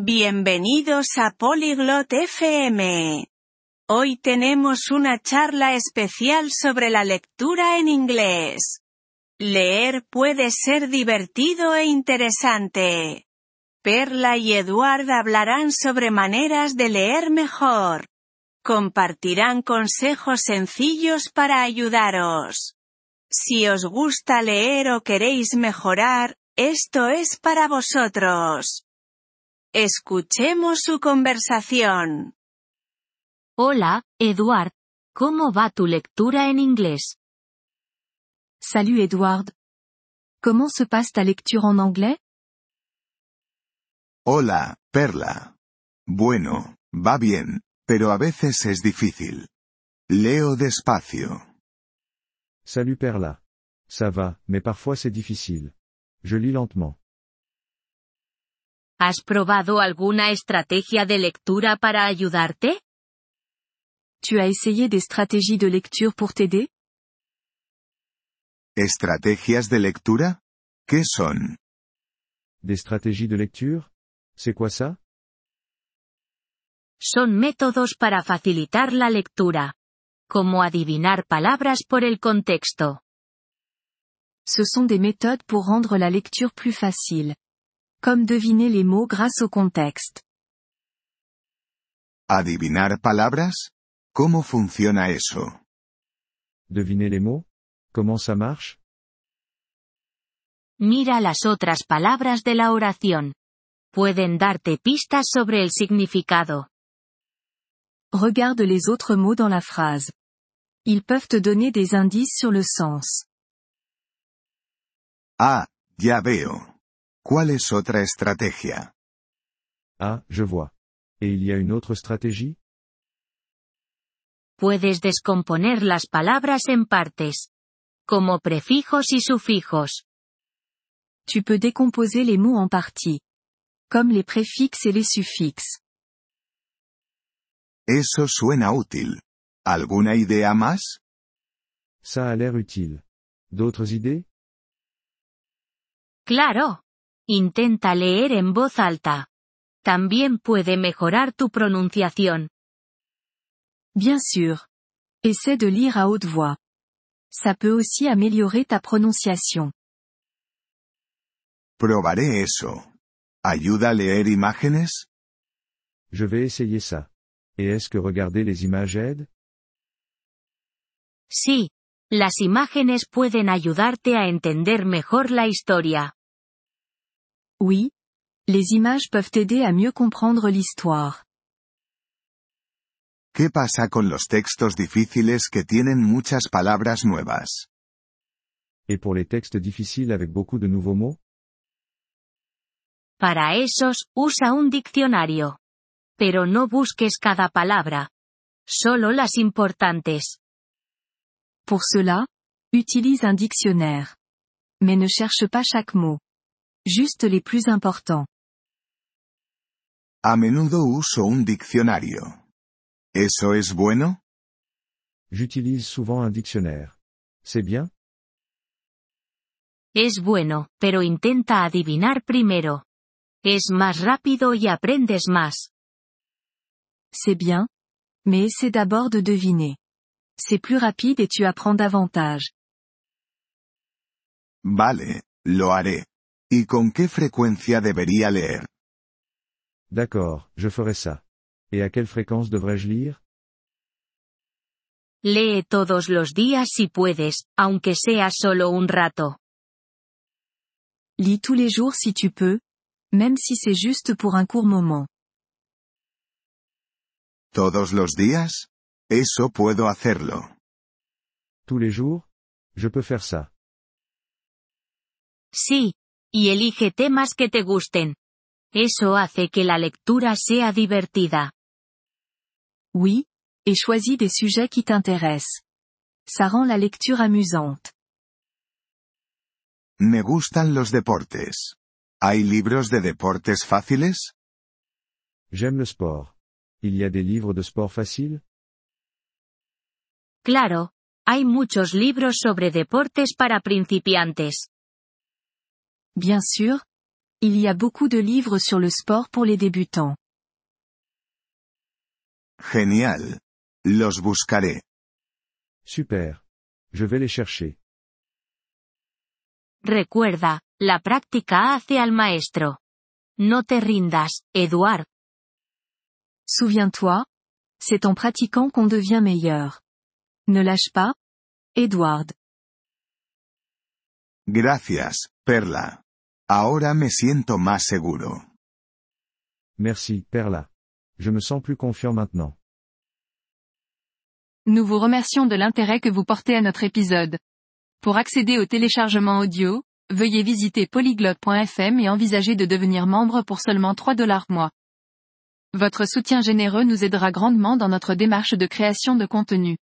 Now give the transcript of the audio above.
Bienvenidos a Polyglot FM. Hoy tenemos una charla especial sobre la lectura en inglés. Leer puede ser divertido e interesante. Perla y Eduard hablarán sobre maneras de leer mejor. Compartirán consejos sencillos para ayudaros. Si os gusta leer o queréis mejorar, esto es para vosotros. Escuchemos su conversación. Hola, Edward. ¿Cómo va tu lectura en inglés? Salut Edward. Comment se passe ta lecture en anglais? Hola, Perla. Bueno, va bien, pero a veces es difícil. Leo despacio. Salut Perla. Ça va, mais parfois c'est difficile. Je lis lentement. ¿Has probado alguna estrategia de lectura para ayudarte? Tu as essayé des stratégies de lecture pour t'aider ¿Estrategias de lectura? ¿Qué son? Des stratégies de lecture C'est quoi ça Son métodos para facilitar la lectura. Como adivinar palabras por el contexto. Ce sont des méthodes pour rendre la lecture plus facile. Comme deviner les mots grâce au contexte. ¿Adivinar palabras? ¿Cómo funciona eso? Deviner les mots? Comment ça marche? Mira las otras palabras de la oración. Pueden darte pistas sobre el significado. Regarde les autres mots dans la phrase. Ils peuvent te donner des indices sur le sens. Ah, ya veo. ¿Cuál es otra estrategia? Ah, je vois. Et il y a une autre stratégie Puedes descomponer las palabras en partes. Como prefijos y sufijos. Tu peux décomposer les mots en parties. Comme les préfixes et les suffixes. Eso suena útil. ¿Alguna idea más? Ça a l'air utile. D'autres idées Claro. Intenta leer en voz alta. También puede mejorar tu pronunciación. Bien sûr. Essaie de lire à haute voix. Ça peut aussi améliorer ta prononciation. Probaré eso. ¿Ayuda a leer imágenes? Je vais essayer ça. Et est-ce que regarder les images aide Sí. Las imágenes pueden ayudarte a entender mejor la historia. Oui. Les images peuvent t'aider à mieux comprendre l'histoire. ¿Qué pasa con los textos difíciles que tienen muchas palabras nuevas? Et pour les textes difficiles avec beaucoup de nouveaux mots? Para esos, usa un diccionario. Pero no busques cada palabra. Solo las importantes. Pour cela, utilise un dictionnaire. Mais ne cherche pas chaque mot. Juste les plus importants. A menudo uso un diccionario. ¿Eso es bueno? J'utilise souvent un dictionnaire. C'est bien? Es bueno, pero intenta adivinar primero. Es más rápido y aprendes más. C'est bien. Mais essaie d'abord de deviner. C'est plus rapide et tu apprends davantage. Vale, lo haré. ¿Y con qué frecuencia debería leer? D'accord, je ferai ça. Et à quelle fréquence devrais-je lire? Lee todos los días si puedes, aunque sea solo un rato. Lis tous les jours si tu peux. Même si c'est juste pour un court moment. ¿Todos los días? Eso puedo hacerlo. Tous les jours? Je peux faire ça. Sí. Y elige temas que te gusten. Eso hace que la lectura sea divertida. Oui. Et choisis des sujets qui t'intéressent. Ça rend la lecture amusante. Me gustan los deportes. ¿Hay libros de deportes fáciles? J'aime le sport. Il y a des livres de sport faciles Claro. Hay muchos libros sobre deportes para principiantes. Bien sûr. Il y a beaucoup de livres sur le sport pour les débutants. Genial. Los buscaré. Super. Je vais les chercher. Recuerda, la práctica hace al maestro. No te rindas, Eduard. Souviens-toi, c'est en pratiquant qu'on devient meilleur. Ne lâche pas, Edward. Gracias, Perla. Ahora me siento más seguro. Merci, Perla. Je me sens plus confiant maintenant. Nous vous remercions de l'intérêt que vous portez à notre épisode. Pour accéder au téléchargement audio, veuillez visiter polyglotte.fm et envisager de devenir membre pour seulement 3 dollars mois. Votre soutien généreux nous aidera grandement dans notre démarche de création de contenu.